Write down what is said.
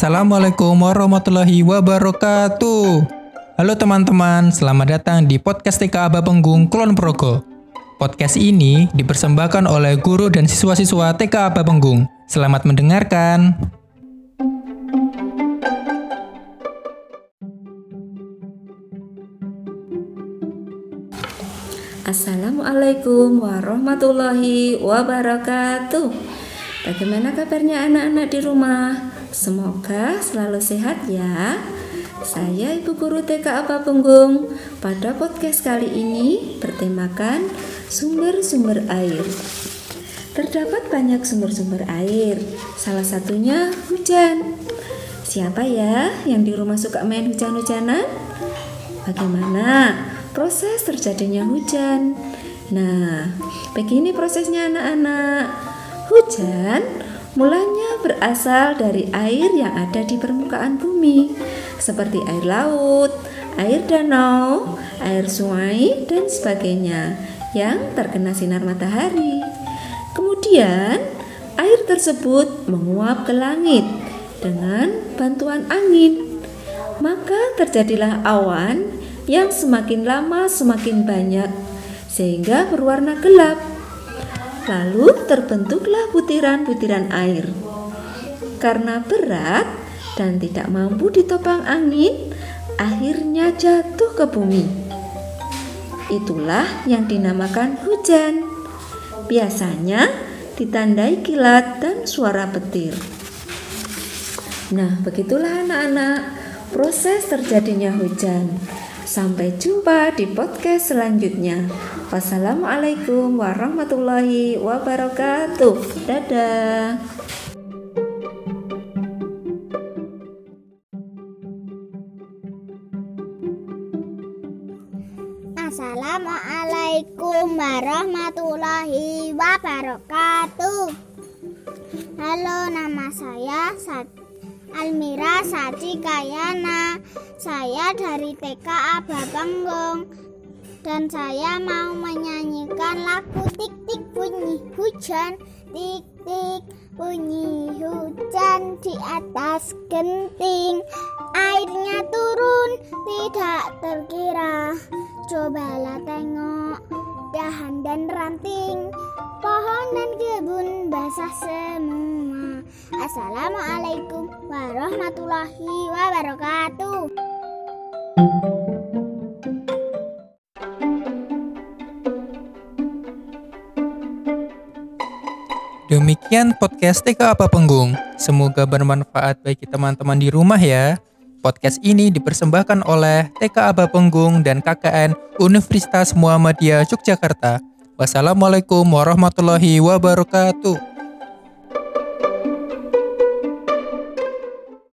Assalamualaikum warahmatullahi wabarakatuh. Halo teman-teman, selamat datang di podcast TK Aba Penggung Kulon Progo. Podcast ini dipersembahkan oleh guru dan siswa-siswa TK Aba Penggung. Selamat mendengarkan. Assalamualaikum warahmatullahi wabarakatuh. Bagaimana kabarnya anak-anak di rumah? Semoga selalu sehat ya. Saya Ibu Guru TK Apa Punggung. Pada podcast kali ini bertemakan sumber-sumber air. Terdapat banyak sumber-sumber air. Salah satunya hujan. Siapa ya yang di rumah suka main hujan-hujanan? Bagaimana proses terjadinya hujan? Nah, begini prosesnya anak-anak. Hujan mulanya berasal dari air yang ada di permukaan bumi, seperti air laut, air danau, air sungai, dan sebagainya yang terkena sinar matahari. Kemudian, air tersebut menguap ke langit dengan bantuan angin. Maka terjadilah awan yang semakin lama semakin banyak sehingga berwarna gelap. Lalu terbentuklah butiran-butiran air. Karena berat dan tidak mampu ditopang angin, akhirnya jatuh ke bumi. Itulah yang dinamakan hujan. Biasanya ditandai kilat dan suara petir. Nah, begitulah anak-anak proses terjadinya hujan. Sampai jumpa di podcast selanjutnya. Wassalamualaikum warahmatullahi wabarakatuh. Dadah. Assalamualaikum warahmatullahi wabarakatuh. Halo, nama saya Sat Almira Saci Kayana. Saya dari TK Aba Panggung dan saya mau menyanyikan lagu tik tik bunyi hujan. Tik tik bunyi hujan di atas genting. Airnya turun tidak terkira. Cobalah tengok dahan dan ranting. Pohon dan kebun basah semua Assalamualaikum warahmatullahi wabarakatuh Demikian podcast TK Apa Penggung. Semoga bermanfaat bagi teman-teman di rumah ya. Podcast ini dipersembahkan oleh TK Aba Penggung dan KKN Universitas Muhammadiyah Yogyakarta. Wassalamualaikum warahmatullahi wabarakatuh.